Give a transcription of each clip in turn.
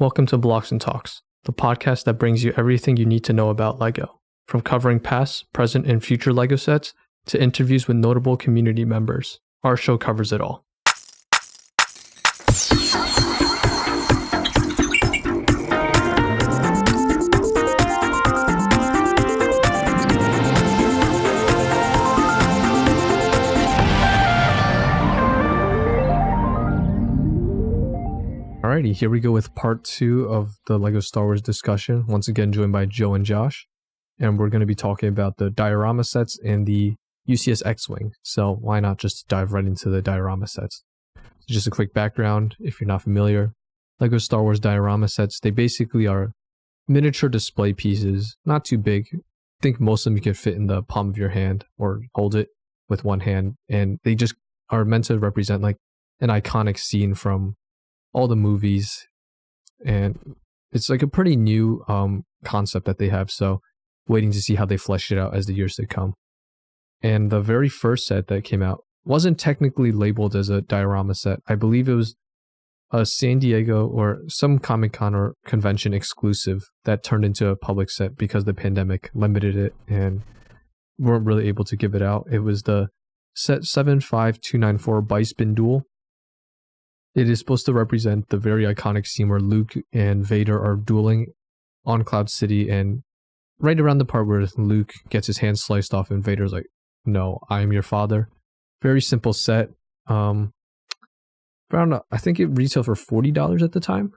Welcome to Blocks and Talks, the podcast that brings you everything you need to know about LEGO, from covering past, present, and future LEGO sets to interviews with notable community members. Our show covers it all. Alrighty, here we go with part two of the LEGO Star Wars discussion. Once again, joined by Joe and Josh. And we're going to be talking about the diorama sets and the UCS X Wing. So, why not just dive right into the diorama sets? So just a quick background if you're not familiar LEGO Star Wars diorama sets, they basically are miniature display pieces, not too big. I think most of them you could fit in the palm of your hand or hold it with one hand. And they just are meant to represent like an iconic scene from all the movies and it's like a pretty new um concept that they have so waiting to see how they flesh it out as the years to come. And the very first set that came out wasn't technically labeled as a diorama set. I believe it was a san diego or some comic-con or convention exclusive that turned into a public set because the pandemic limited it and weren't really able to give it out. It was the set 75294 Bespin duel it is supposed to represent the very iconic scene where Luke and Vader are dueling on Cloud City, and right around the part where Luke gets his hand sliced off, and Vader's like, "No, I am your father." Very simple set. Um, around I think it retailed for forty dollars at the time,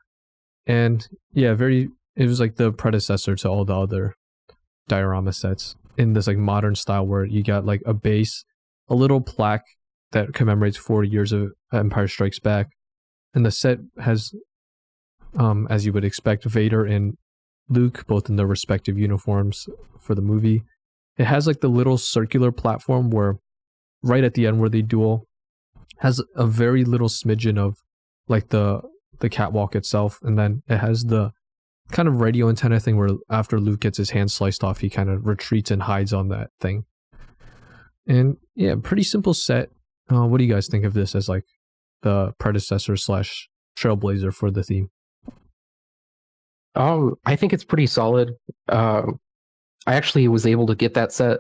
and yeah, very. It was like the predecessor to all the other diorama sets in this like modern style where you got like a base, a little plaque that commemorates 40 years of Empire Strikes Back, and the set has, um, as you would expect, Vader and Luke both in their respective uniforms for the movie. It has like the little circular platform where, right at the end where they duel, has a very little smidgen of like the the catwalk itself, and then it has the kind of radio antenna thing where after Luke gets his hand sliced off, he kind of retreats and hides on that thing. And yeah, pretty simple set. Uh, what do you guys think of this as like the predecessor slash trailblazer for the theme? Um, I think it's pretty solid. Um, I actually was able to get that set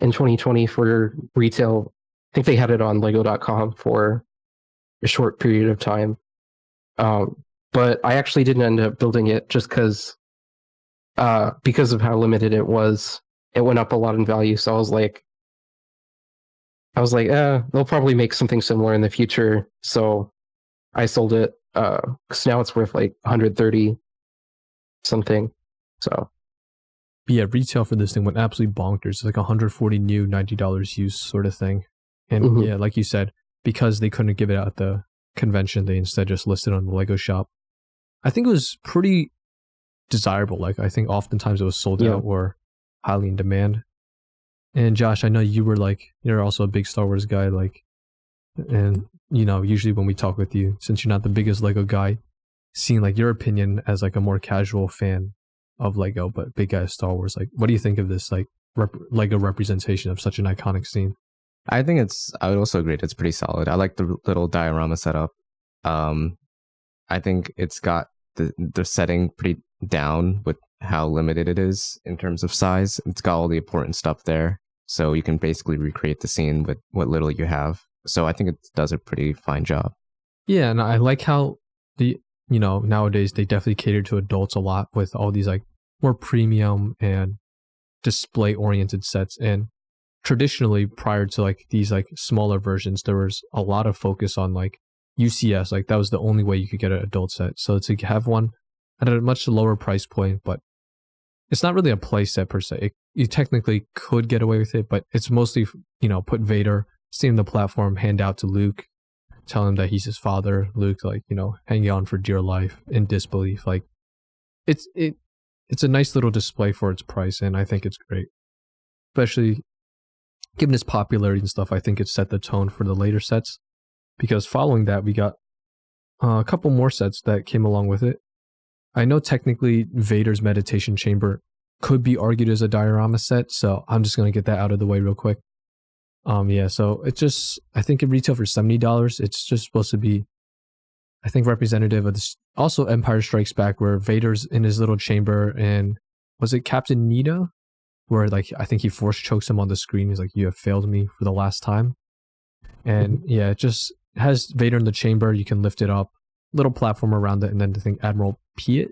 in 2020 for retail. I think they had it on Lego.com for a short period of time. Um, but I actually didn't end up building it just because, uh, because of how limited it was. It went up a lot in value, so I was like, I was like, eh, they'll probably make something similar in the future. So I sold it because uh, now it's worth like 130 something. So yeah, retail for this thing went absolutely bonkers. It's like 140 new, $90 used sort of thing. And mm-hmm. yeah, like you said, because they couldn't give it out at the convention, they instead just listed on the Lego shop. I think it was pretty desirable. Like I think oftentimes it was sold yeah. out or highly in demand. And Josh, I know you were like you're also a big Star Wars guy, like, and you know usually when we talk with you, since you're not the biggest Lego guy, seeing like your opinion as like a more casual fan of Lego, but big guy of Star Wars, like, what do you think of this like rep- Lego representation of such an iconic scene? I think it's. I would also agree. It's pretty solid. I like the little diorama setup. Um, I think it's got the the setting pretty down with how limited it is in terms of size. It's got all the important stuff there. So you can basically recreate the scene with what little you have. So I think it does a pretty fine job. Yeah, and I like how the you know nowadays they definitely cater to adults a lot with all these like more premium and display oriented sets and traditionally prior to like these like smaller versions there was a lot of focus on like UCS like that was the only way you could get an adult set so to have one at a much lower price point but it's not really a play set per se. It, you technically could get away with it, but it's mostly you know put Vader seeing the platform, hand out to Luke, tell him that he's his father. Luke like you know hanging on for dear life in disbelief. Like it's it it's a nice little display for its price, and I think it's great, especially given its popularity and stuff. I think it set the tone for the later sets because following that we got uh, a couple more sets that came along with it. I know technically Vader's meditation chamber could be argued as a diorama set, so I'm just gonna get that out of the way real quick. Um, yeah, so it just I think it retail for seventy dollars. It's just supposed to be I think representative of this also Empire Strikes Back where Vader's in his little chamber and was it Captain Needa? Where like I think he force chokes him on the screen. He's like, You have failed me for the last time. And yeah, it just has Vader in the chamber, you can lift it up, little platform around it, and then I think Admiral Piet.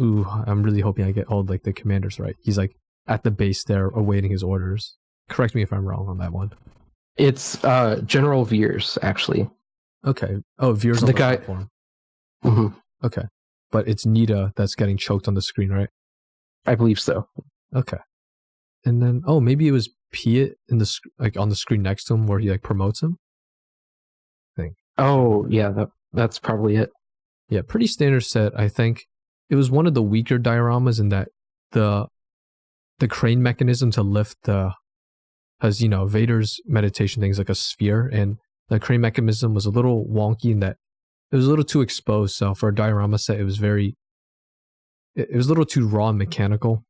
Ooh, I'm really hoping I get all like the commanders right. He's like at the base there awaiting his orders. Correct me if I'm wrong on that one. It's uh, General Veers, actually. Okay. Oh, Veers on The the, guy- platform. hmm Okay. But it's Needa that's getting choked on the screen, right? I believe so. Okay. And then oh, maybe it was Piet in the sc- like on the screen next to him where he like promotes him. Think. Oh, yeah, that, that's probably it. Yeah, pretty standard set. I think it was one of the weaker dioramas in that the the crane mechanism to lift the as you know Vader's meditation thing is like a sphere, and the crane mechanism was a little wonky in that it was a little too exposed. So for a diorama set, it was very it, it was a little too raw and mechanical.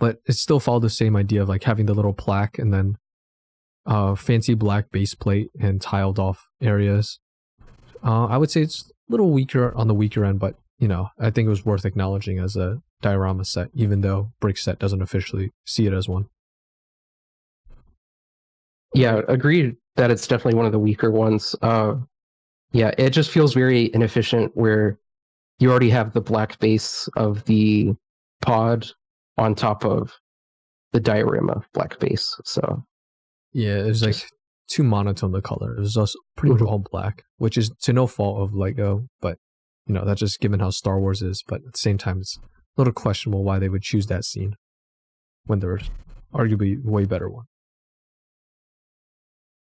But it still followed the same idea of like having the little plaque and then uh fancy black base plate and tiled off areas. Uh, I would say it's a little weaker on the weaker end, but you know, I think it was worth acknowledging as a diorama set, even though Brickset doesn't officially see it as one. Yeah, agreed that it's definitely one of the weaker ones. Uh, yeah, it just feels very inefficient where you already have the black base of the pod on top of the diorama black base. So Yeah, it was like too monotone the color. It was also pretty much Mhm. all black, which is to no fault of Lego, but you know, that's just given how Star Wars is. But at the same time, it's a little questionable why they would choose that scene when there's arguably a way better one.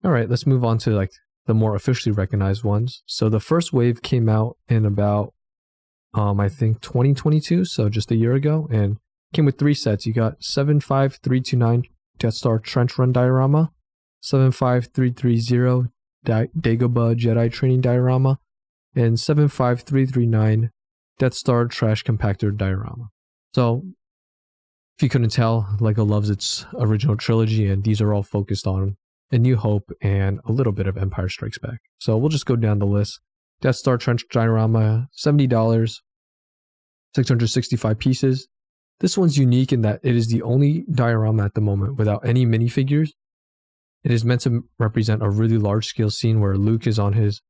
All right, let's move on to like the more officially recognized ones. So the first wave came out in about um I think 2022, so just a year ago and came with three sets. You got 75329 Death Star Trench Run diorama, 75330 Di- Dagobah Jedi Training diorama, and 75339 Death Star Trash Compactor diorama. So, if you couldn't tell, LEGO loves its original trilogy, and these are all focused on A New Hope and a little bit of Empire Strikes Back. So, we'll just go down the list. Death Star Trench diorama, $70, 665 pieces. This one's unique in that it is the only diorama at the moment without any minifigures. It is meant to represent a really large scale scene where Luke is on his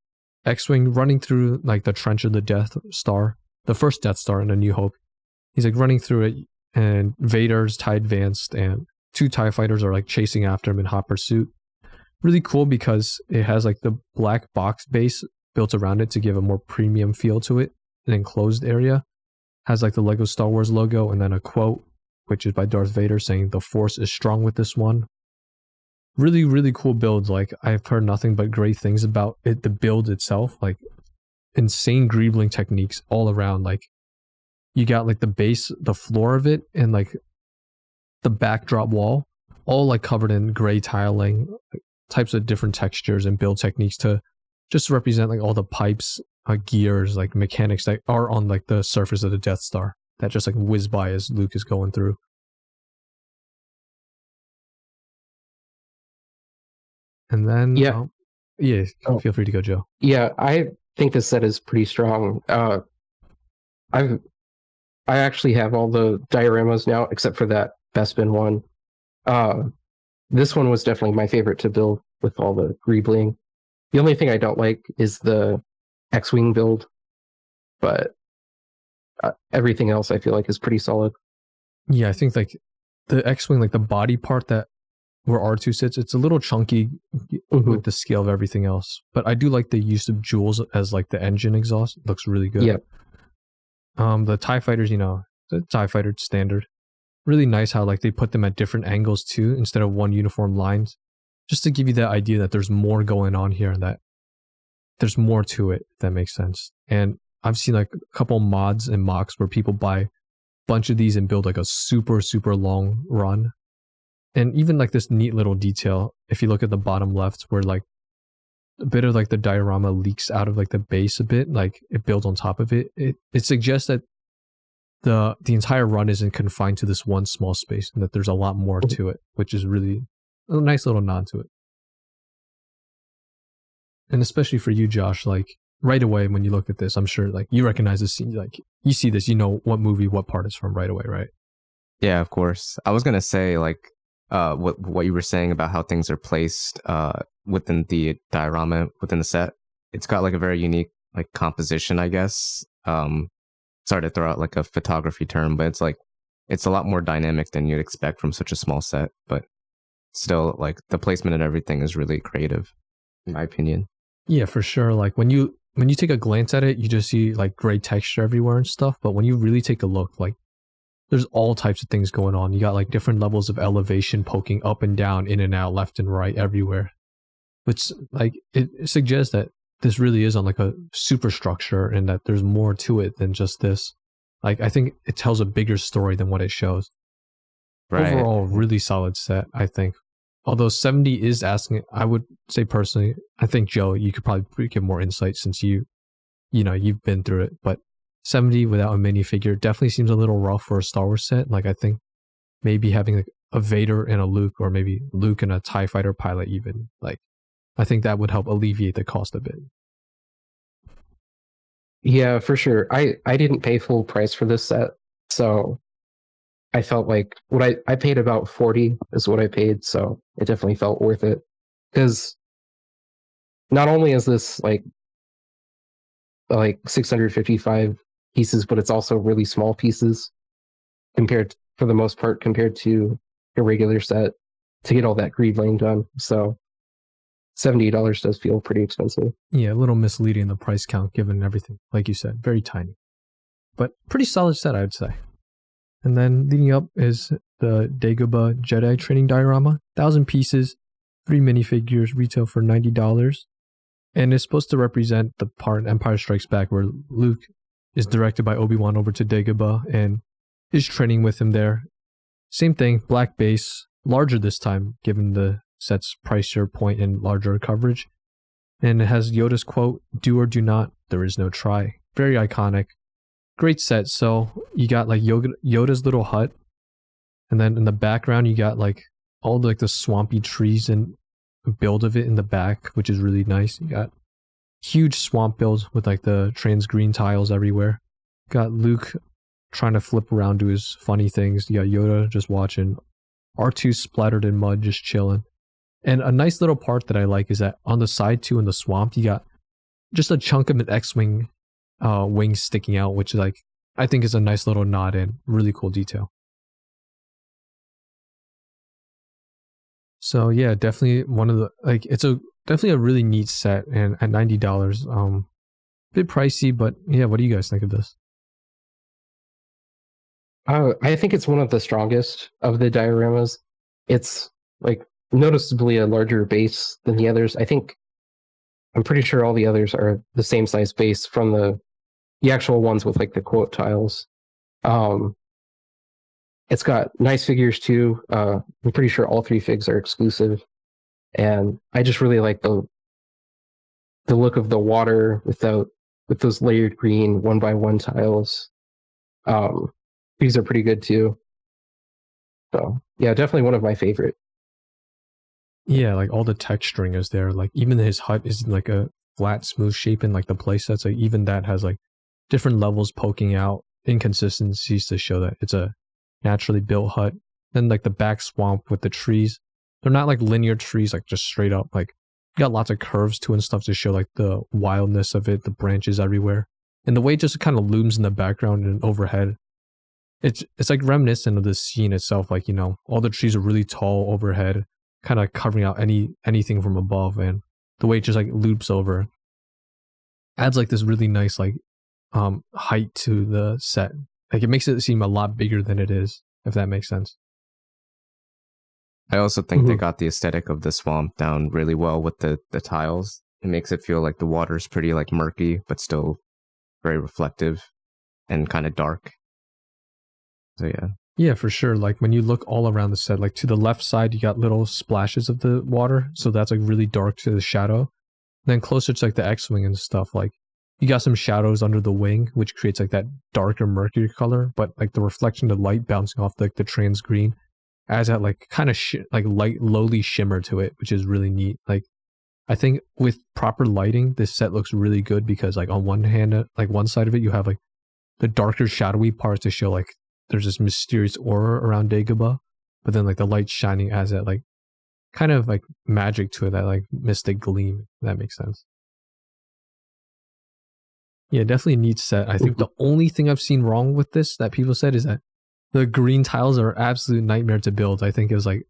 X-wing running through like the trench of the Death Star, the first Death Star in A New Hope. He's like running through it, and Vader's tie advanced, and two Tie fighters are like chasing after him in hot pursuit. Really cool because it has like the black box base built around it to give a more premium feel to it, an enclosed area has like the Lego Star Wars logo and then a quote, which is by Darth Vader saying, The Force is strong with this one. Really, really cool build. Like, I've heard nothing but great things about it, the build itself. Like, insane greebling techniques all around. Like, you got like the base, the floor of it, and like the backdrop wall, all like covered in gray tiling, types of different textures and build techniques to just represent like all the pipes uh, gears, like mechanics that are on like the surface of the Death Star that just like whiz by as Luke is going through. And then, Yeah. um, yeah, Oh. feel free to go, Joe. yeah, I think this set is pretty strong. Uh, I've I actually have all the dioramas now except for that Bespin one. Uh, this one was definitely my favorite to build with all the greebling. The only thing I don't like is the X-wing build, but uh, everything else I feel like is pretty solid. Yeah, I think like the X-wing, like the body part that where R2 sits, it's a little chunky Mhm. with the scale of everything else. But I do like the use of jewels as like the engine exhaust. It looks really good. Yeah. Um, the Tie Fighters, you know, the Tie Fighter standard. Really nice how like they put them at different angles too, instead of one uniform lines, just to give you that idea that there's more going on here that there's more to it. If that makes sense. And I've seen like a couple mods and MOCs where people buy a bunch of these and build like a super super long run. And even like this neat little detail, if you look at the bottom left, where like a bit of like the diorama leaks out of like the base a bit, like it builds on top of it. It it suggests that the the entire run isn't confined to this one small space and that there's a lot more to it, which is really a nice little nod to it. And especially for you, Josh, like right away when you look at this, I'm sure like you recognize the scene. Like you see this, you know what movie, what part it's from right away, right? Yeah, of course. I was gonna say like uh what what you were saying about how things are placed uh within the diorama within the set. It's got like a very unique like composition, I guess. Um sorry to throw out like a photography term, but it's like it's a lot more dynamic than you'd expect from such a small set, but still like the placement and everything is really creative in my opinion. Yeah, for sure. Like when you when you take a glance at it, you just see like gray texture everywhere and stuff. But when you really take a look, like there's all types of things going on. You got like different levels of elevation poking up and down, in and out, left and right, everywhere. Which like it, suggests that this really is on like a superstructure and that there's more to it than just this. Like I think it tells a bigger story than what it shows. Right. Overall, really solid set, I think although 70 is asking i would say personally i think joe you could probably give more insight since you you know you've been through it but 70 without a minifigure definitely seems a little rough for a star wars set like i think maybe having a vader and a luke or maybe luke and a tie fighter pilot even like i think that would help alleviate the cost a bit yeah for sure i i didn't pay full price for this set so I felt like what I, I paid about 40 is what I paid. So it definitely felt worth it. Because not only is this like like 655 pieces, but it's also really small pieces compared for the most part compared to a regular set to get all that greebling done. So $70 does feel pretty expensive. Yeah, a little misleading the price count given everything. Like you said, very tiny. But pretty solid set, I would say. And then leading up is the Dagobah Jedi training diorama, thousand pieces, three minifigures, retail for ninety dollars, and it's supposed to represent the part Empire Strikes Back where Luke is directed by Obi Wan over to Dagobah and is training with him there. Same thing, black base, larger this time given the set's pricier point and larger coverage, and it has Yoda's quote: "Do or do not, there is no try." Very iconic great set. So you got like Yoda, Yoda's little hut, and then in the background you got like all the, like the swampy trees and build of it in the back, which is really nice. You got huge swamp build with like the trans green tiles everywhere. Got Luke trying to flip around to his funny things. You got Yoda just watching. R2 splattered in mud, just chilling. And a nice little part that I like is that on the side too in the swamp, you got just a chunk of an X-wing uh, wings sticking out, which like I think is a nice little nod and really cool detail. So yeah, definitely one of the like it's a definitely a really neat set and at ninety dollars, um, a bit pricey, but yeah, what do you guys think of this? Uh, I think it's one of the strongest of the dioramas. It's like noticeably a larger base than the others. I think I'm pretty sure all the others are the same size base from the the actual ones with like the quote tiles. Um, it's got nice figures too. Uh, I'm pretty sure all three figs are exclusive, and I just really like the the look of the water without with those layered green one by one tiles. Um, these are pretty good too. So yeah, definitely one of my favorite. Yeah, like all the texturing is there. Like even his hut is like a flat, smooth shape, and like the playsets, like even that has like different levels poking out, inconsistencies to show that it's a naturally built hut. Then like the back swamp with the trees, they're not like linear trees, like just straight up. Like got lots of curves to and stuff to show like the wildness of it, the branches everywhere, and the way it just kind of looms in the background and overhead. It's it's like reminiscent of the scene itself. Like you know, all the trees are really tall overhead, kind of covering out any anything from above, and the way it just like loops over adds like this really nice like um, height to the set. Like it makes it seem a lot bigger than it is, if that makes sense. I also think mm-hmm. they got the aesthetic of the swamp down really well with the the tiles. It makes it feel like the water is pretty like murky, but still very reflective and kind of dark. So yeah. Yeah, for sure. Like when you look all around the set, like to the left side, you got little splashes of the water, so that's like really dark to the shadow. then closer to like the X-wing and stuff, like you got some shadows under the wing, which creates like that darker mercury color, but like the reflection of light bouncing off like the trans green adds that like kind of sh- like light lowly shimmer to it, which is really neat. Like I think with proper lighting, this set looks really good because like on one hand, uh, like one side of it, you have like the darker shadowy parts to show like there's this mysterious aura around Dagobah, but then like the light shining as that like kind of like magic to it, that like mystic gleam. That makes sense. Yeah, definitely a neat set. I think the only thing I've seen wrong with this that people said is that the green tiles are absolute nightmare to build. I think it was like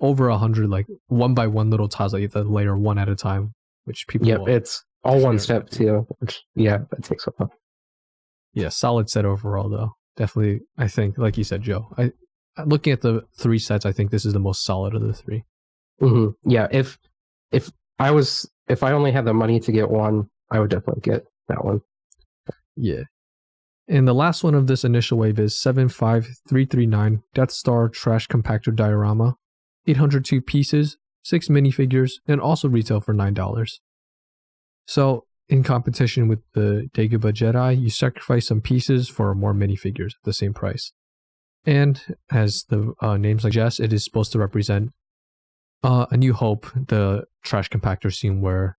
over a hundred, like one by one little tiles that you have to layer one at a time, which people. Yep, it's all one step too. Which yeah, that takes a while. yeah, solid set overall though. Definitely, I think, like you said, Joe. I looking at the three sets, I think this is the most solid of the three. hmm Yeah, if if I was if I only had the money to get one, I would definitely get that one. Yeah. And the last one of this initial wave is 75339 Death Star Trash Compactor Diorama. 802 pieces, 6 minifigures, and also retail for $9. So, in competition with the Dagobah Jedi, you sacrifice some pieces for more minifigures at the same price. And as the uh, name suggests, it is supposed to represent uh, A New Hope, the trash compactor scene where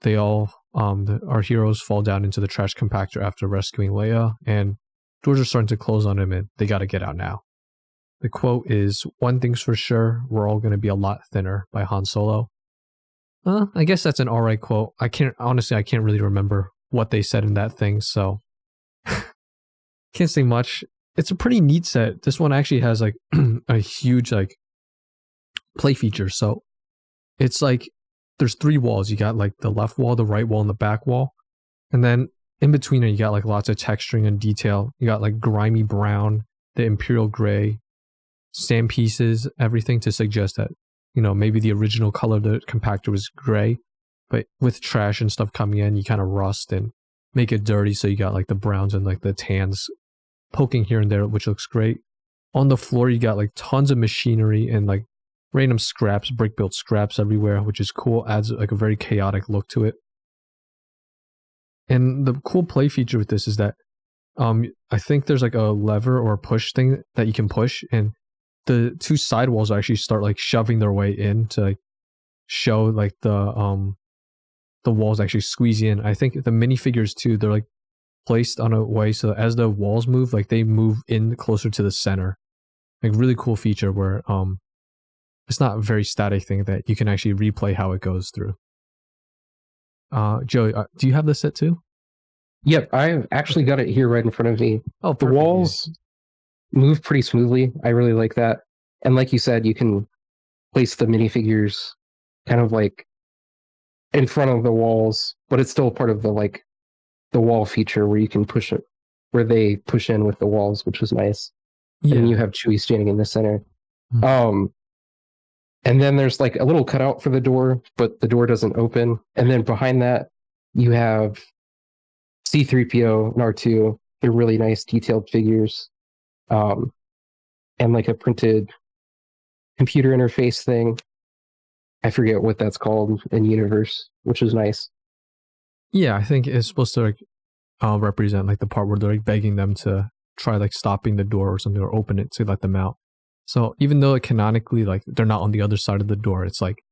they all um the, our heroes fall down into the trash compactor after rescuing Leia and doors are starting to close on him and they got to get out now. The quote is one thing's for sure, we're all going to be a lot thinner by Han Solo. Uh, I guess that's an all right quote. I can't honestly I can't really remember what they said in that thing, so can't say much. It's a pretty neat set. This one actually has like a huge like play feature. So it's like there's three walls. You got like the left wall, the right wall, and the back wall. And then in between it, you got like lots of texturing and detail. You got like grimy brown, the imperial gray, sand pieces, everything to suggest that, you know, maybe the original color of the compactor was gray, but with trash and stuff coming in, you kind of rust and make it dirty. So you got like the browns and like the tans poking here and there, which looks great. On the floor, you got like tons of machinery and like random scraps, brick built scraps everywhere, which is cool. Adds like a very chaotic look to it. And the cool play feature with this is that um I think there's like a lever or a push thing that you can push and the two side walls actually start like shoving their way in to like show like the um the walls actually squeeze in. I think the minifigures too, they're like placed on a way so as the walls move, like they move in closer to the center. Like really cool feature where um it's not a very static thing that you can actually replay how it goes through. Uh, Joe, uh, do you have this set too? Yep, I've actually got it here right in front of me. Oh, The walls move pretty smoothly. I really like that. And like you said, you can place the minifigures kind of like in front of the walls, but it's still part of the like the wall feature where you can push it where they push in with the walls, which was nice. Yeah, And you have Chewie standing in the center. Mhm. Um and then there's like a little cutout for the door, but the door doesn't open. And then behind that, you have C3PO and R2. They're really nice detailed figures. Um, and like a printed computer interface thing. I forget what that's called in universe, which is nice. yeah. I think it's supposed to like uh, represent like the part where they're like begging them to try like stopping the door or something or open it to let them out. So even though like, canonically like they're not on the other side of the door, it's like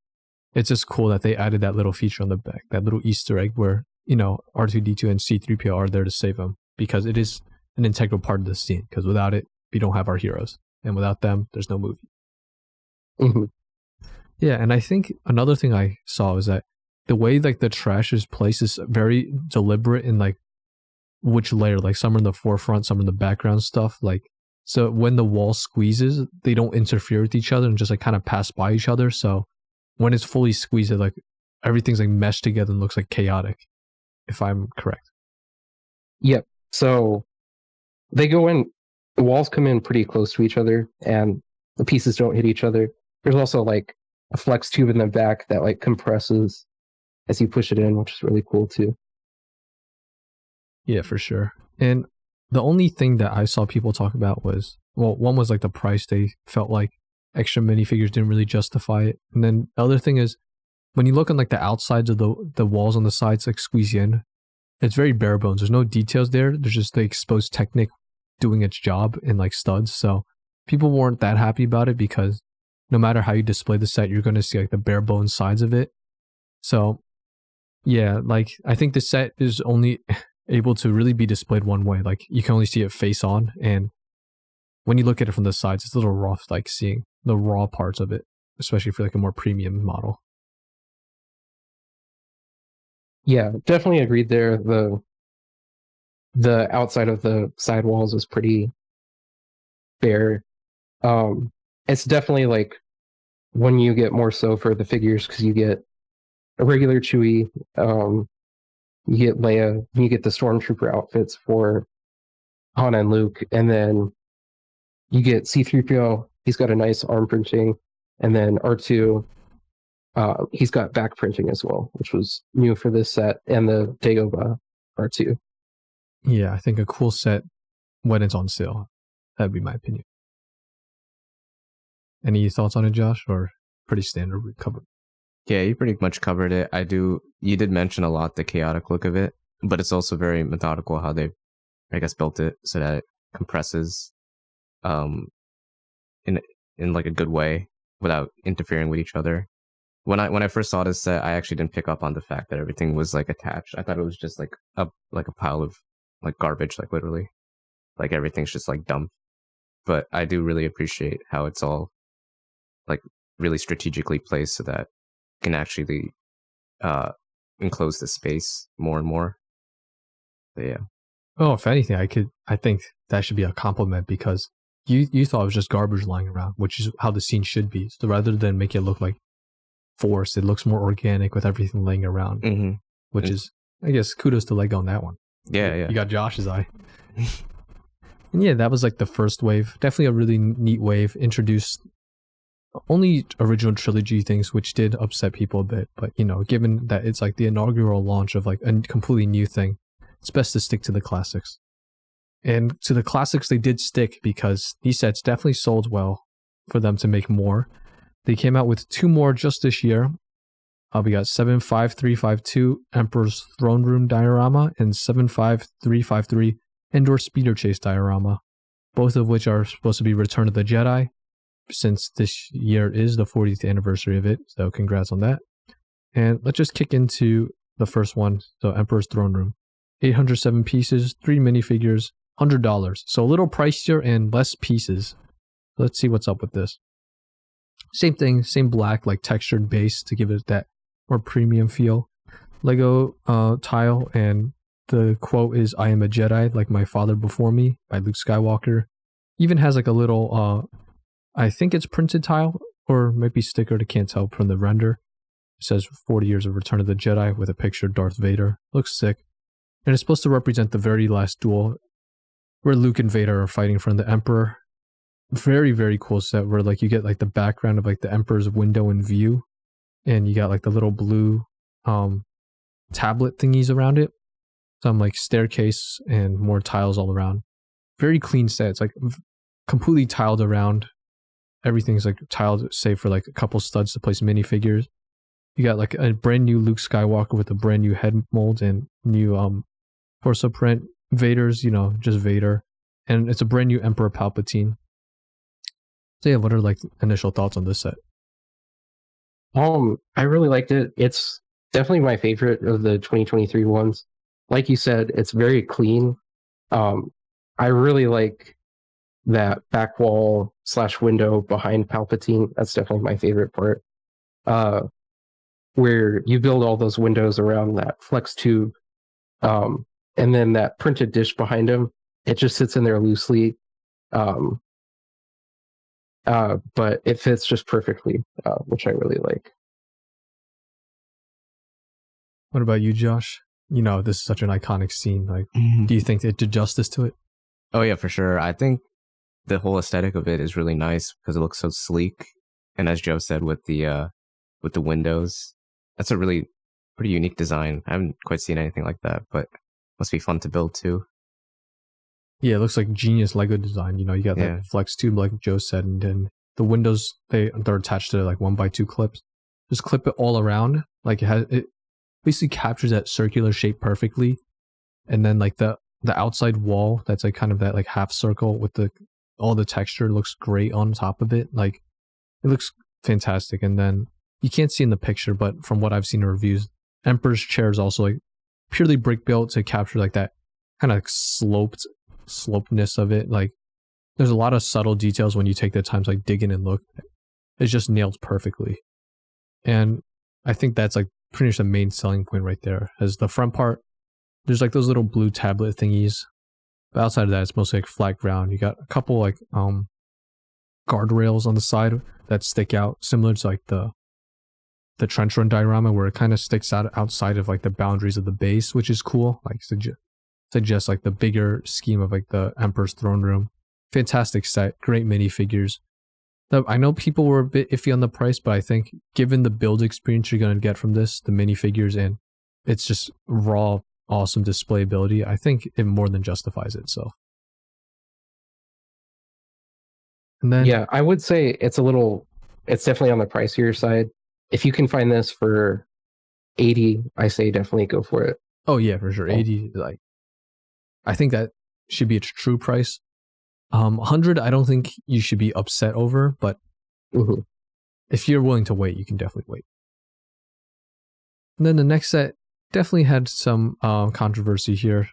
it's just cool that they added that little feature on the back, that little Easter egg where you know R2D2 and C3PO are there to save them because it is an integral part of the scene. Because without it, we don't have our heroes, and without them, there's no movie. hmm Yeah, and I think another thing I saw is that the way like the trash is placed is very deliberate in like which layer. Like some are in the forefront, some are in the background stuff. Like so when the wall squeezes, they don't interfere with each other and just like kind of pass by each other. So when it's fully squeezed, it, like everything's like meshed together and looks like chaotic. If I'm correct. Yep. So they go in, the walls come in pretty close to each other and the pieces don't hit each other. There's also like a flex tube in the back that like compresses as you push it in, which is really cool too. Yeah, for sure. And the only thing that I saw people talk about was well, one was like the price. They felt like extra minifigures didn't really justify it. And then the other thing is when you look on like the outsides of the the walls on the sides, like squeeze in, it's very bare bones. There's no details there. There's just the exposed Technic doing its job in like studs. So people weren't that happy about it because no matter how you display the set, you're going to see like the bare bones sides of it. So, yeah, like I think the set is only able to really be displayed one way. Like you can only see it face on, and when you look at it from the sides, it's a little rough, like seeing the raw parts of it, especially for like a more premium model. Yeah, definitely agreed there. The the outside of the side walls is pretty bare. Um, it's definitely like when you get more so for the figures because you get a regular Chewie, um, you get Leia, you get the Stormtrooper outfits for Han and Luke, and then you get C3PO. He's got a nice arm printing, and then R2. Uh, he's got back printing as well, which was new for this set, and the Dagobah R2. Yeah, I think a cool set when it's on sale. That'd be my opinion. Any thoughts on it, Josh, or pretty standard cover? Yeah, you pretty much covered it. I do. You did mention a lot the chaotic look of it, but it's also very methodical how they, I guess, built it so that it compresses, um, in in like a good way without interfering with each other. When I when I first saw this set, I actually didn't pick up on the fact that everything was like attached. I thought it was just like a like a pile of like garbage, like literally, like everything's just like dump. But I do really appreciate how it's all like really strategically placed so that can actually uh enclose the space more and more. But yeah. Oh, if anything, I could. I think that should be a compliment because you you thought it was just garbage lying around, which is how the scene should be. So rather than make it look like forced, it looks more organic with everything laying around, Mm-hmm. which is, I guess, kudos to Lego on that one. Yeah, yeah. You got Josh's eye. and yeah, that was like the first wave. Definitely a really neat wave. Introduced only original trilogy things, which did upset people a bit. But you know, given that it's like the inaugural launch of like a completely new thing, it's best to stick to the classics. And to the classics, they did stick because these sets definitely sold well for them to make more. They came out with two more just this year. Uh, we got 75352 Emperor's Throne Room diorama and 75353 Endor Speeder Chase diorama, both of which are supposed to be Return of the Jedi, since this year is the 40th anniversary of it. So, congrats on that. And let's just kick into the first one. So, Emperor's Throne Room. 807 pieces, three minifigures, $100. So, a little pricier and less pieces. Let's see what's up with this. Same thing, same black, like textured base to give it that more premium feel. Lego uh, tile, and the quote is "I am a Jedi, like my father before me" by Luke Skywalker. Even has like a little, uh, I think it's printed tile or maybe stickered. I can't tell from the render. It says 40 years of Return of the Jedi with a picture of Darth Vader. Looks sick, and it's supposed to represent the very last duel where Luke and Vader are fighting from the Emperor. Very very cool set where like you get like the background of like the Emperor's window and view and you got like the little blue um tablet thingies around it some like staircase and more tiles all around very clean set it's like completely tiled around everything's like tiled save for like a couple studs to place minifigures you got like a brand new luke skywalker with a brand new head mold and new um torso print vader's you know just vader and it's a brand new emperor palpatine so yeah what are like initial thoughts on this set Um, I really liked it. It's definitely my favorite of the 2023 ones. Like you said, it's very clean. Um, I really like that back wall slash window behind Palpatine. That's definitely my favorite part. Uh, where you build all those windows around that flex tube, um, and then that printed dish behind him. It just sits in there loosely. Um, uh, but it fits just perfectly, uh, which I really like. What about you, Josh? You know, this is such an iconic scene. Like, do you think it did justice to it? Oh yeah, for sure. I think the whole aesthetic of it is really nice because it looks so sleek. And as Joe said, with the uh, with the windows, that's a really pretty unique design. I haven't quite seen anything like that, but must be fun to build too. Yeah, it looks like genius Lego design. You know, you got Yeah. that flex tube, like Joe said, and then the windows they they're attached to like one by two clips. Just clip it all around. Like it has it basically captures that circular shape perfectly, and then like the the outside wall that's like kind of that like half circle with the all the texture looks great on top of it. Like it looks fantastic, and then you can't see in the picture, but from what I've seen in reviews, Emperor's chair is also like purely brick built to capture like that kind of sloped slopeness of it. Like there's a lot of subtle details when you take the time to like dig in and look. It's just nailed perfectly. And I think that's like pretty much the main selling point right there. As the front part, there's like those little blue tablet thingies. But outside of that, it's mostly like flat ground. You got a couple like um guardrails on the side that stick out, similar to like the the trench run diorama where it kind of sticks out outside of like the boundaries of the base, which is cool. Like suggest suggests like the bigger scheme of like the Emperor's throne room. Fantastic set, great minifigures. I know people were a bit iffy on the price, but I think given the build experience you're going to get from this, the minifigures and it's just raw, awesome display ability, I think it more than justifies itself. And then, yeah, I would say it's a little, it's definitely on the pricier side. If you can find this for 80, I say definitely go for it. Oh, yeah, for sure. 80, like, I think that should be its true price. Um, 100, I don't think you should be upset over, but mm-hmm. if you're willing to wait, you can definitely wait. And then the next set definitely had some uh, controversy here.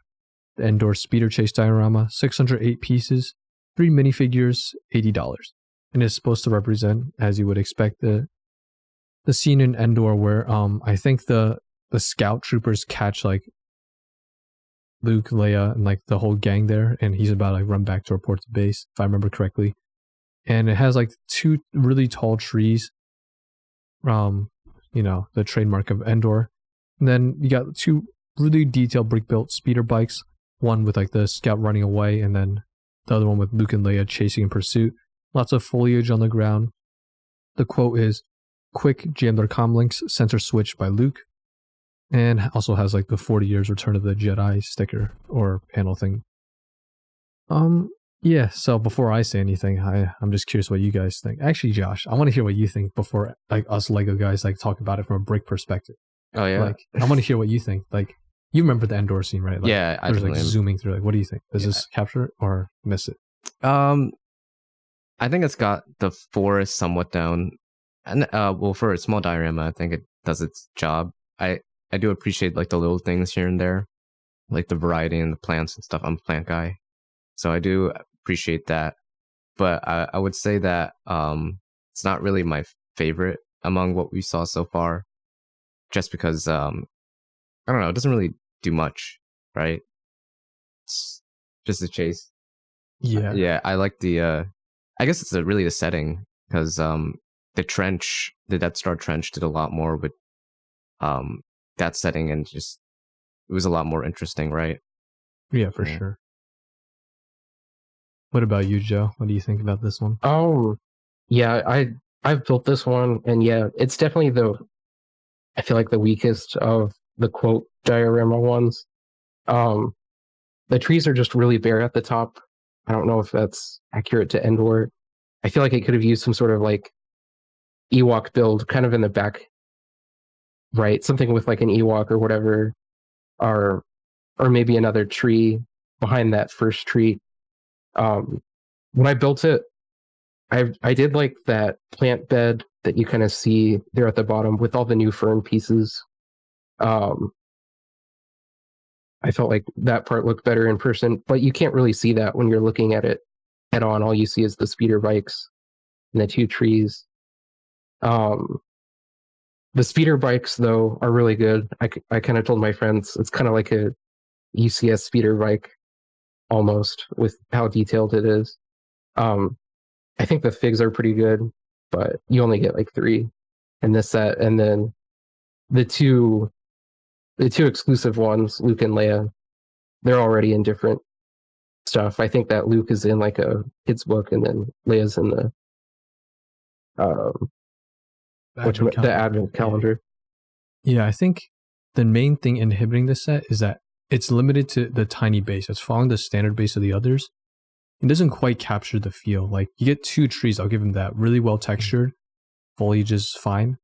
The Endor Speeder Chase diorama, 608 pieces, three minifigures, $80. And it's supposed to represent, as you would expect, the the scene in Endor where um I think the the scout troopers catch like Luke, Leia, and like the whole gang there, and he's about to like run back to report to base, if I remember correctly. And it has like two really tall trees. Um, you know, the trademark of Endor. And then you got two really detailed brick built speeder bikes, one with like the scout running away, and then the other one with Luke and Leia chasing in pursuit. Lots of foliage on the ground. The quote is Quick jam their comlinks sensor switch by Luke and also has like the 40 years return of the jedi sticker or panel thing um yeah so before i say anything i i'm just curious what you guys think actually josh i want to hear what you think before like us lego guys like talk about it from a brick perspective oh yeah? Like i want to hear what you think. Like you remember the endor scene right? Like, yeah i was like zooming through like what do you think? Does yeah. this capture it or miss it? Um i think it's got the forest somewhat down. And uh well for a small diorama i think it does its job. I I do appreciate like the little things here and there, like the variety and the plants and stuff. I'm a plant guy, so I do appreciate that. But I, I would say that um, it's not really my favorite among what we saw so far, just because um, I don't know, it doesn't really do much, right? It's just a chase. Yeah, yeah. I like the. Uh, I guess it's a, really the setting because um, the trench, the Death Star trench, did a lot more with um that setting and just it was a lot more interesting, right? Yeah, for yeah. sure. What about you, Joe? What do you think about this one? Oh, yeah, I I've built this one, and yeah, it's definitely the I feel like the weakest of the quote diorama ones. Um, the trees are just really bare at the top. I don't know if that's accurate to Endor. I feel like it could have used some sort of like Ewok build kind of in the back right? Something with like an Ewok or whatever, or or maybe another tree behind that first tree. Um, when I built it, I I did like that plant bed that you kind of see there at the bottom with all the new fern pieces. Um, I felt like that part looked better in person, but you can't really see that when you're looking at it head on. All you see is the speeder bikes and the two trees. Um, the speeder bikes, though, are really good. I, I kind of told my friends it's kind of like a UCS speeder bike almost with how detailed it is. Um, I think the figs are pretty good, but you only get like three in this set. And then the two, the two exclusive ones, Luke and Leia, they're already in different stuff. I think that Luke is in like a kid's book, and then Leia's in the um, which the advent calendar. Yeah, I think the main thing inhibiting this set is that it's limited to the tiny base. It's following the standard base of the others. It doesn't quite capture the feel. Like you get two trees, I'll give them that. Really well mm-hmm. textured. Foliage is fine.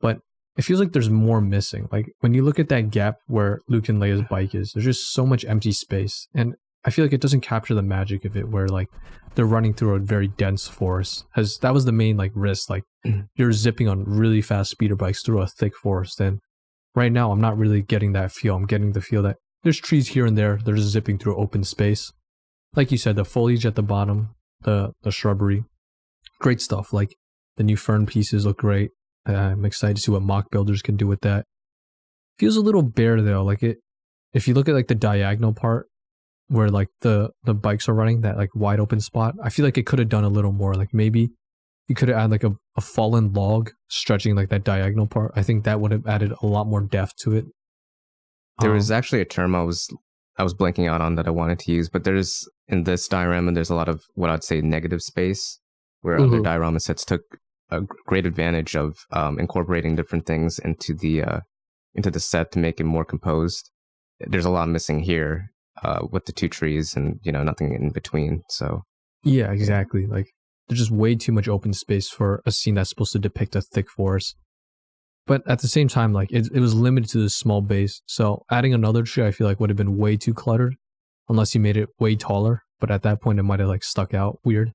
But it feels like there's more missing. Like when you look at that gap where Luke and Leia's mm-hmm. bike is, there's just so much empty space. And I feel like it doesn't capture the magic of it where like they're running through a very dense forest. Has that was the main like risk. Like mm-hmm. you're zipping on really fast speeder bikes through a thick forest. And right now I'm not really getting that feel. I'm getting the feel that there's trees here and there. They're just zipping through open space. Like you said, the foliage at the bottom, the the shrubbery, great stuff. Like the new fern pieces look great. Uh, I'm excited to see what MOC builders can do with that. Feels a little bare though. Like it, if you look at like the diagonal part where like the the bikes are running, that like wide open spot, I feel like it could have done a little more. Like maybe you could have added like a, a fallen log stretching like that diagonal part. I think that would have added a lot more depth to it. There Um, was actually a term I was I was blanking out on that I wanted to use, but there's in this diorama there's a lot of what I'd say negative space, where other Mhm. diorama sets took a great advantage of um, incorporating different things into the uh, into the set to make it more composed. There's a lot missing here uh, with the two trees and you know nothing in between. So Yeah, exactly. Like there's just way too much open space for a scene that's supposed to depict a thick forest. But at the same time, like it, it was limited to this small base. So adding another tree, I feel like would have been way too cluttered, unless you made it way taller. But at that point, it might have like stuck out weird.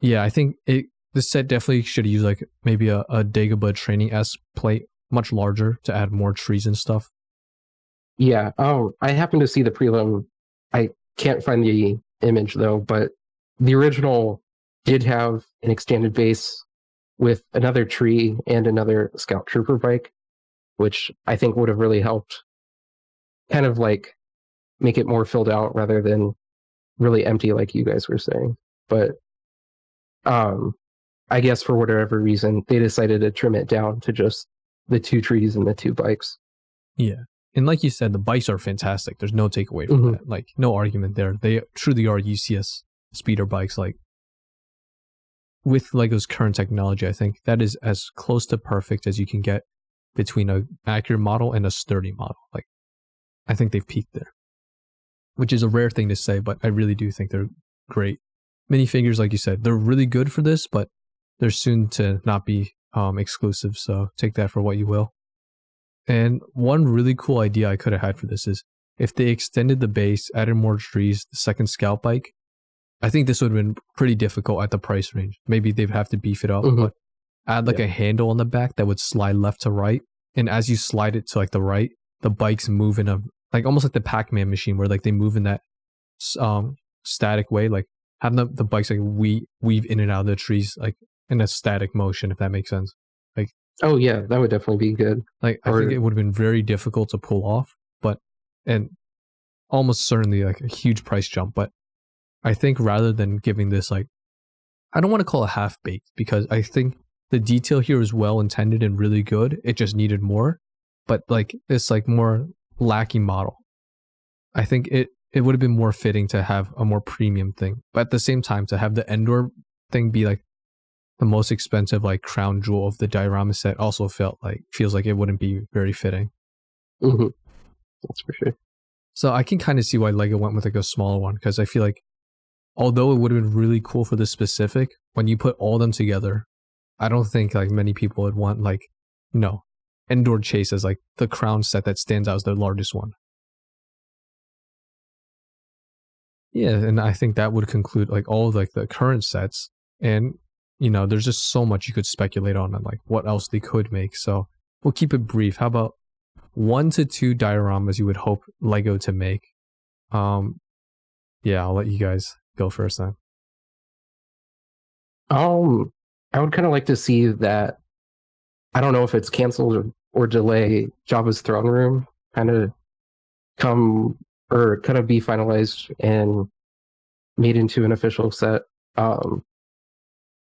Yeah, I think it. This set definitely should use like maybe a, a Dagobah training S plate, much larger to add more trees and stuff. Yeah. Oh, I happened to see the prelim. I can't find the image though, but the original did have an extended base with another tree and another scout trooper bike, which I think would have really helped kind of like make it more filled out rather than really empty like you guys were saying. But um I guess for whatever reason they decided to trim it down to just the two trees and the two bikes. Yeah. And like you said, the bikes are fantastic. There's no takeaway from Mhm. that. Like, no argument there. They truly are UCS speeder bikes. Like, with Lego's current technology, I think that is as close to perfect as you can get between a accurate model and a sturdy model. Like, I think they've peaked there, which is a rare thing to say, but I really do think they're great. Minifigures, like you said, they're really good for this, but they're soon to not be um, exclusive. So take that for what you will. And one really cool idea I could have had for this is if they extended the base, added more trees, the second scout bike, I think this would have been pretty difficult at the price range. Maybe they'd have to beef it up, Mhm. but add like Yeah. a handle on the back that would slide left to right. And as you slide it to like the right, the bikes move in a like almost like the Pac-Man machine where like they move in that um static way, like having the, the bikes like we weave in and out of the trees like in a static motion, if that makes sense. Like Oh yeah, that would definitely be good. Like I think it would have been very difficult to pull off, but and almost certainly like a huge price jump. But I think rather than giving this like, I don't want to call it half baked because I think the detail here is well intended and really good. It just needed more, but like it's like more lacking model. I think it it would have been more fitting to have a more premium thing, but at the same time to have the Endor thing be like the most expensive like crown jewel of the diorama set also felt like feels like it wouldn't be very fitting. hmm That's for sure. So I can kind of see why Lego went with like a smaller one because I feel like although it would have been really cool for this specific, when you put all them together, I don't think like many people would want like you know Endor Chase as like the crown set that stands out as the largest one. Yeah, and I think that would conclude like all like the current sets and you know there's just so much you could speculate on and like what else they could make. So we'll keep it brief. How about one to two dioramas you would hope Lego to make? Um yeah, I'll let you guys go first then. Um, I would kind of like to see that. I don't know if it's canceled or, or delay Jabba's throne room kind of come or kind of be finalized and made into an official set. Um,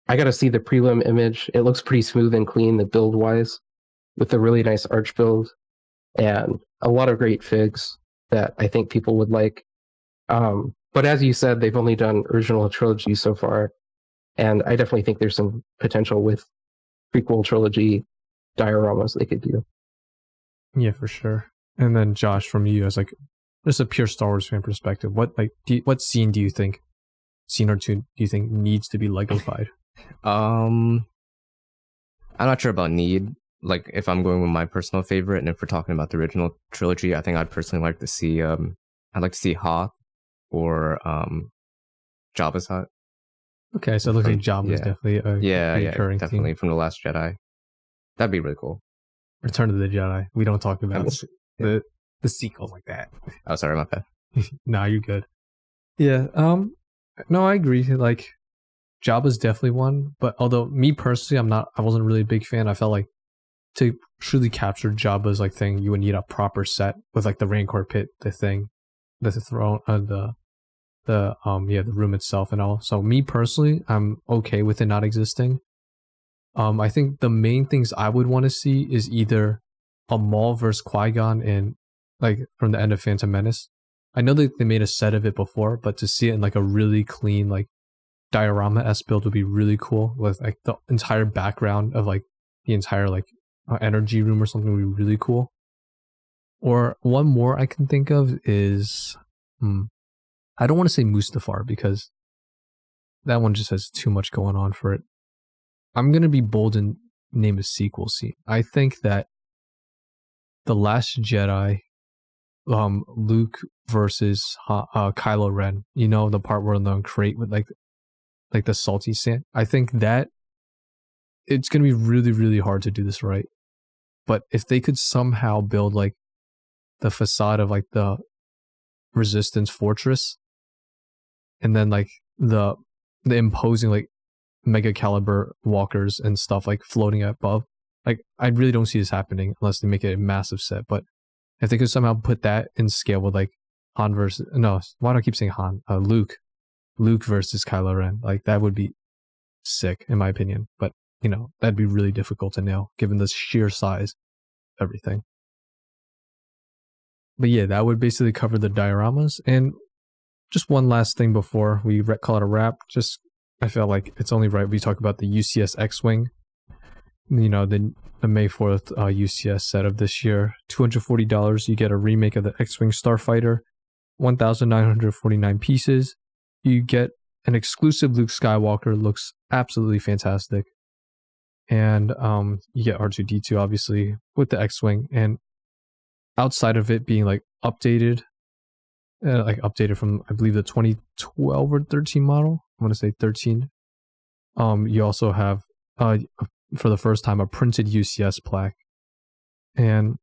I got to see the prelim image. It looks pretty smooth and clean, the build wise, with a really nice arch build and a lot of great figs that I think people would like. Um, but as you said, they've only done original trilogy so far and I definitely think there's some potential with prequel trilogy dioramas they could do. Yeah, for sure. And then Josh, from you as like just a pure Star Wars fan perspective, what like do you, what scene do you think scene or two do you think needs to be Legofied? Um, I'm not sure about need. Like, if I'm going with my personal favorite, and if we're talking about the original trilogy, I think I'd personally like to see. Um, I'd like to see Hoth or um, Jabba's hut. Okay, so it looks like From- Jabba's yeah. definitely a Yeah, yeah, recurring definitely theme. from the Last Jedi. That'd be really cool. Return of the Jedi. We don't talk about was- the the sequels like that. Oh, sorry, my bad. nah, you're good. Yeah. Um. No, I agree. Like, Jabba's definitely one. But although me personally, I'm not. I wasn't really a big fan. I felt like to truly capture Jabba's like thing, you would need a proper set with like the Rancor pit, the thing, the throne, uh, the the um yeah the room itself and all. So me personally, I'm okay with it not existing. Um, I think the main things I would want to see is either a Maul versus Qui Gon in like from the end of Phantom Menace. I know that they made a set of it before, but to see it in like a really clean like diorama s build would be really cool with like the entire background of like the entire like uh, energy room or something would be really cool. Or one more I can think of is hmm, I don't want to say Mustafar because that one just has too much going on for it. I'm gonna be bold and name a sequel scene. I think that the Last Jedi, um, Luke versus uh, Kylo Ren. You know the part where they're on Crait with like, like the salty sand. I think that it's gonna be really really hard to do this right. But if they could somehow build like the facade of like the resistance fortress and then like the the imposing like mega caliber walkers and stuff like floating above like i really don't see this happening unless they make it a massive set but if they could somehow put that in scale with like han versus no why do i keep saying han? Uh, luke. Luke versus kylo ren. Like that would be sick in my opinion but you know that'd be really difficult to nail given the sheer size everything. But yeah that would basically cover the dioramas and just one last thing before we call it a wrap. Just i feel like it's only right we talk about the ucs x-wing. You know the, the may 4th uh, ucs set of this year. $240 you get a remake of the x-wing starfighter. 1949 pieces. You get an exclusive luke skywalker. Looks absolutely fantastic. And um you get r2d2 obviously with the x-wing. And outside of it being like updated uh, like updated from I believe the 2012 or 13 model. I want to say 13. Um, you also have uh for the first time a printed UCS plaque, and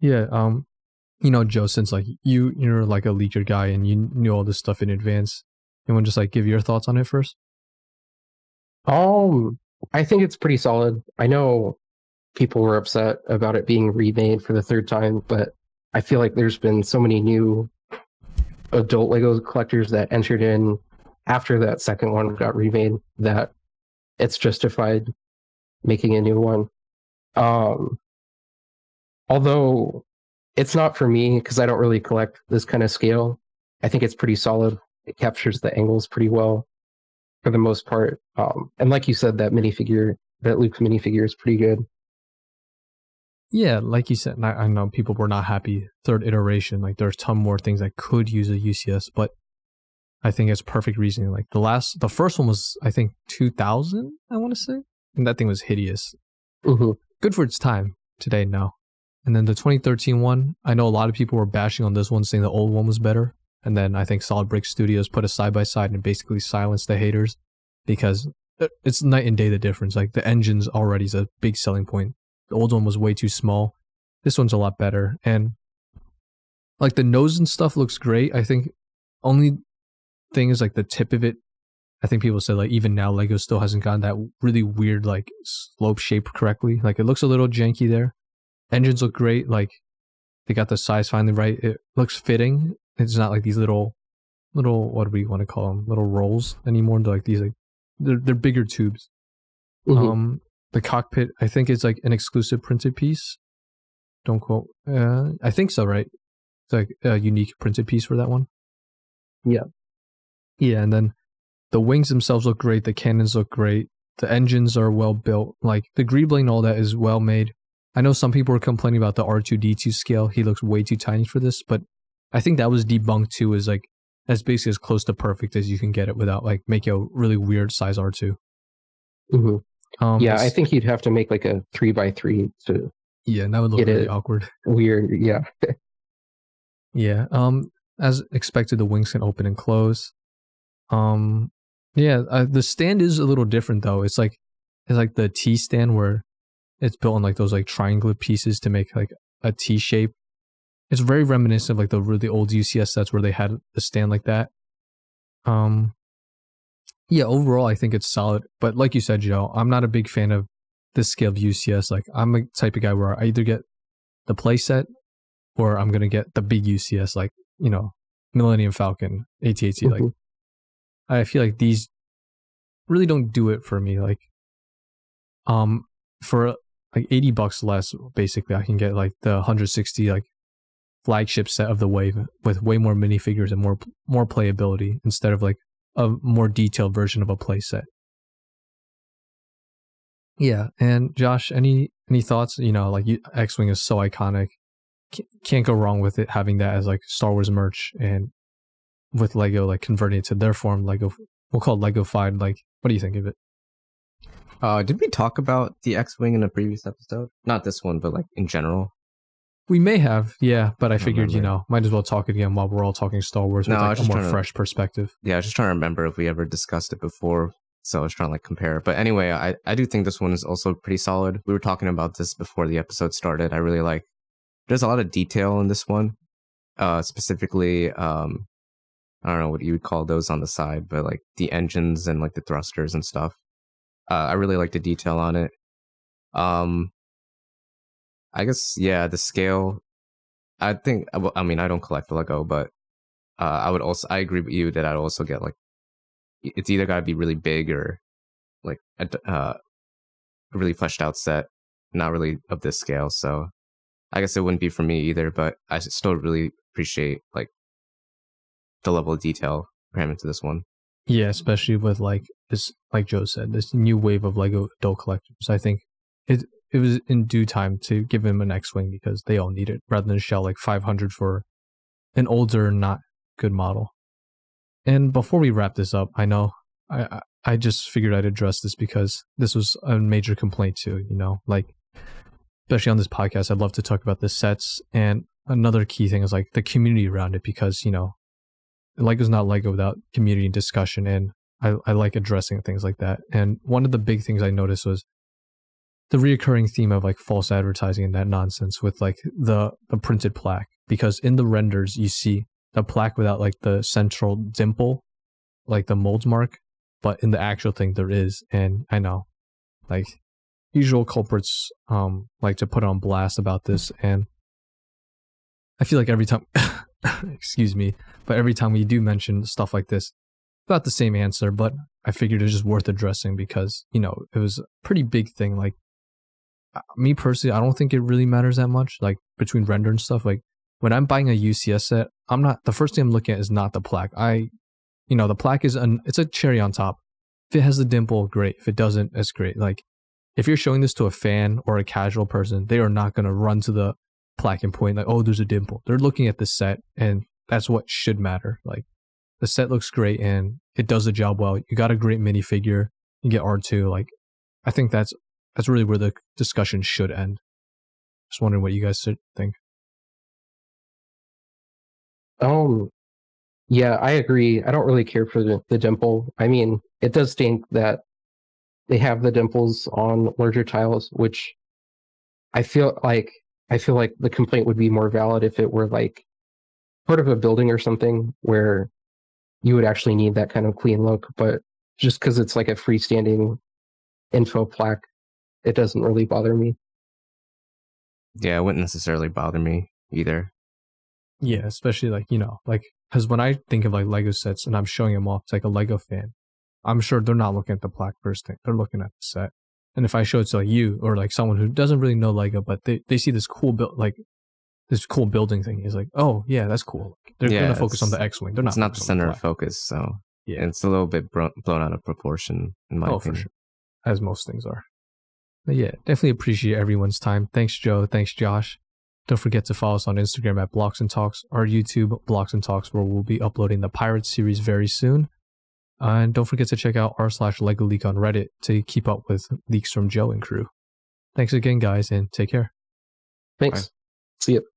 yeah, um, you know Joe, since like you you're like a leader guy and you knew all this stuff in advance, you want to just like give your thoughts on it first? Um, I think it's pretty solid. I know people were upset about it being remade for the third time, but I feel like there's been so many new adult Lego collectors that entered in after that second one got remade that it's justified making a new one. Um, although it's not for me because I don't really collect this kind of scale. I think it's pretty solid. It captures the angles pretty well for the most part. Um, and like you said, that minifigure, that Luke minifigure is pretty good. Yeah, like you said, I, I know people were not happy. Third iteration, like there's ton more things that could use a UCS, but I think it's perfect reasoning. Like the last, the first one was I think 2000, I want to say, and that thing was hideous. hmm Good for its time. Today, no. And then the 2013 one, I know a lot of people were bashing on this one, saying the old one was better. And then I think Solid Brix Studios put a side by side and basically silenced the haters because it's night and day the difference. Like the engine's already is a big selling point. The old one was way too small. This one's a lot better. And like the nose and stuff looks great. I think only thing is like the tip of it. I think people say like even now Lego still hasn't gotten that really weird like slope shape correctly. Like it looks a little janky there. Engines look great. Like they got the size finally right. It looks fitting. It's not like these little, little what do we want to call them? Little rolls anymore. They're like these like they're they're bigger tubes. Mhm. Um, the cockpit, I think, is like an exclusive printed piece. Don't quote. Uh, I think so, right? It's like a unique printed piece for that one. Yeah. Yeah, and then the wings themselves look great. The cannons look great. The engines are well built. Like the Greebling and all that is well made. I know some people were complaining about the R2D2 scale. He looks way too tiny for this, but I think that was debunked too. Is like that's basically as close to perfect as you can get it without like making a really weird size R2. Mhm. Um, yeah, I think you'd have to make like a three by three to Yeah, and that would look Get really it. awkward. weird. Yeah. Yeah. Um as expected, the wings can open and close. Um, yeah, uh, the stand is a little different though. It's like it's like the T stand where it's built on like those like triangular pieces to make like a T shape. It's very reminiscent of like the really old UCS sets where they had a stand like that. Um, yeah, overall I think it's solid. But like you said, Joe, I'm not a big fan of this scale of UCS. Like I'm a type of guy where I either get the playset or I'm gonna get the big UCS, like you know, Millennium Falcon, ATAT. Mm-hmm. Like I feel like these really don't do it for me. Like, um, for like 80 bucks less, basically, I can get like the 160 like flagship set of the wave with way more minifigures and more more playability instead of like a more detailed version of a playset. Yeah, and Josh, any any thoughts? You know, like X Wing is so iconic, can't go wrong with it having that as like Star Wars merch, and with Lego like converting it to their form, Lego we'll call it Lego Fied. Like, what do you think of it? Uh, did we talk about the X-wing in a previous episode? Not this one, but like in general. We may have, yeah, but I figured, you know, might as well talk again while we're all talking Star Wars with no, like a more fresh to, perspective. Yeah, I was just trying to remember if we ever discussed it before. So I was trying to like compare. But anyway, I, I do think this one is also pretty solid. We were talking about this before the episode started. I really like there's a lot of detail in this one. Uh specifically um I don't know what you would call those on the side, but like the engines and like the thrusters and stuff. Uh, I really like the detail on it. Um, I guess yeah, the scale. I think I mean I don't collect Lego, but uh, I would also I agree with you that I'd also get like it's either got to be really big or like a uh, really fleshed out set, not really of this scale. So I guess it wouldn't be for me either, but I still really appreciate like the level of detail crammed into this one. Yeah, especially with like this, like Joe said, this new wave of Lego adult collectors. I think it it was in due time to give him an X-wing because they all need it, rather than shell like 500 for an older, not good model. And before we wrap this up, I know I I just figured I'd address this because this was a major complaint too. You know, like especially on this podcast, I'd love to talk about the sets and another key thing is like the community around it because you know Lego's not Lego without community and discussion, and I, I like addressing things like that. And one of the big things I noticed was the reoccurring theme of like false advertising and that nonsense with like the the printed plaque. Because in the renders you see the plaque without like the central dimple, like the mold mark, but in the actual thing there is. And I know, like usual culprits um like to put on blast about this and I feel like every time excuse me. But every time we do mention stuff like this, about the same answer, but I figured it was just worth addressing because, you know, it was a pretty big thing. Like, me personally, I don't think it really matters that much, like between render and stuff. Like, when I'm buying a UCS set, I'm not, the first thing I'm looking at is not the plaque. I, you know, the plaque is, an, it's a cherry on top. If it has the dimple, great. If it doesn't, it's great. Like, if you're showing this to a fan or a casual person, they are not to run to the plaque and point like, oh, there's a dimple. They're looking at the set, and that's what should matter. Like the set looks great and it does the job well. You got a great minifigure. You get R two. Like I think that's that's really where the discussion should end. Just wondering what you guys think. Um, yeah, I agree. I don't really care for the, the dimple. I mean, it does stink that they have the dimples on larger tiles, which I feel like I feel like the complaint would be more valid if it were like part of a building or something where you would actually need that kind of clean look. But just because it's like a freestanding info plaque, it doesn't really bother me. Yeah, it wouldn't necessarily bother me either. Yeah, especially like, you know, like, because when I think of like Lego sets and I'm showing them off to like a Lego fan, I'm sure they're not looking at the plaque first thing. They're looking at the set. And if I show it to like you or like someone who doesn't really know Lego, but they, they see this cool build, like this cool building thing, he's like, oh yeah, that's cool. They're yeah, going to focus on the X-wing. They're not. It's not the center the of focus, so yeah, it's a little bit blown out of proportion in my oh, opinion. For sure. As most things are. But yeah, definitely appreciate everyone's time. Thanks, Joe. Thanks, Josh. Don't forget to follow us on Instagram at Blocks and Talks, our YouTube Blocks and Talks, where we'll be uploading the Pirates series very soon. And don't forget to check out r slash Lego Leak on Reddit to keep up with leaks from Joe and crew. Thanks again, guys, and take care. Thanks. Bye. See you.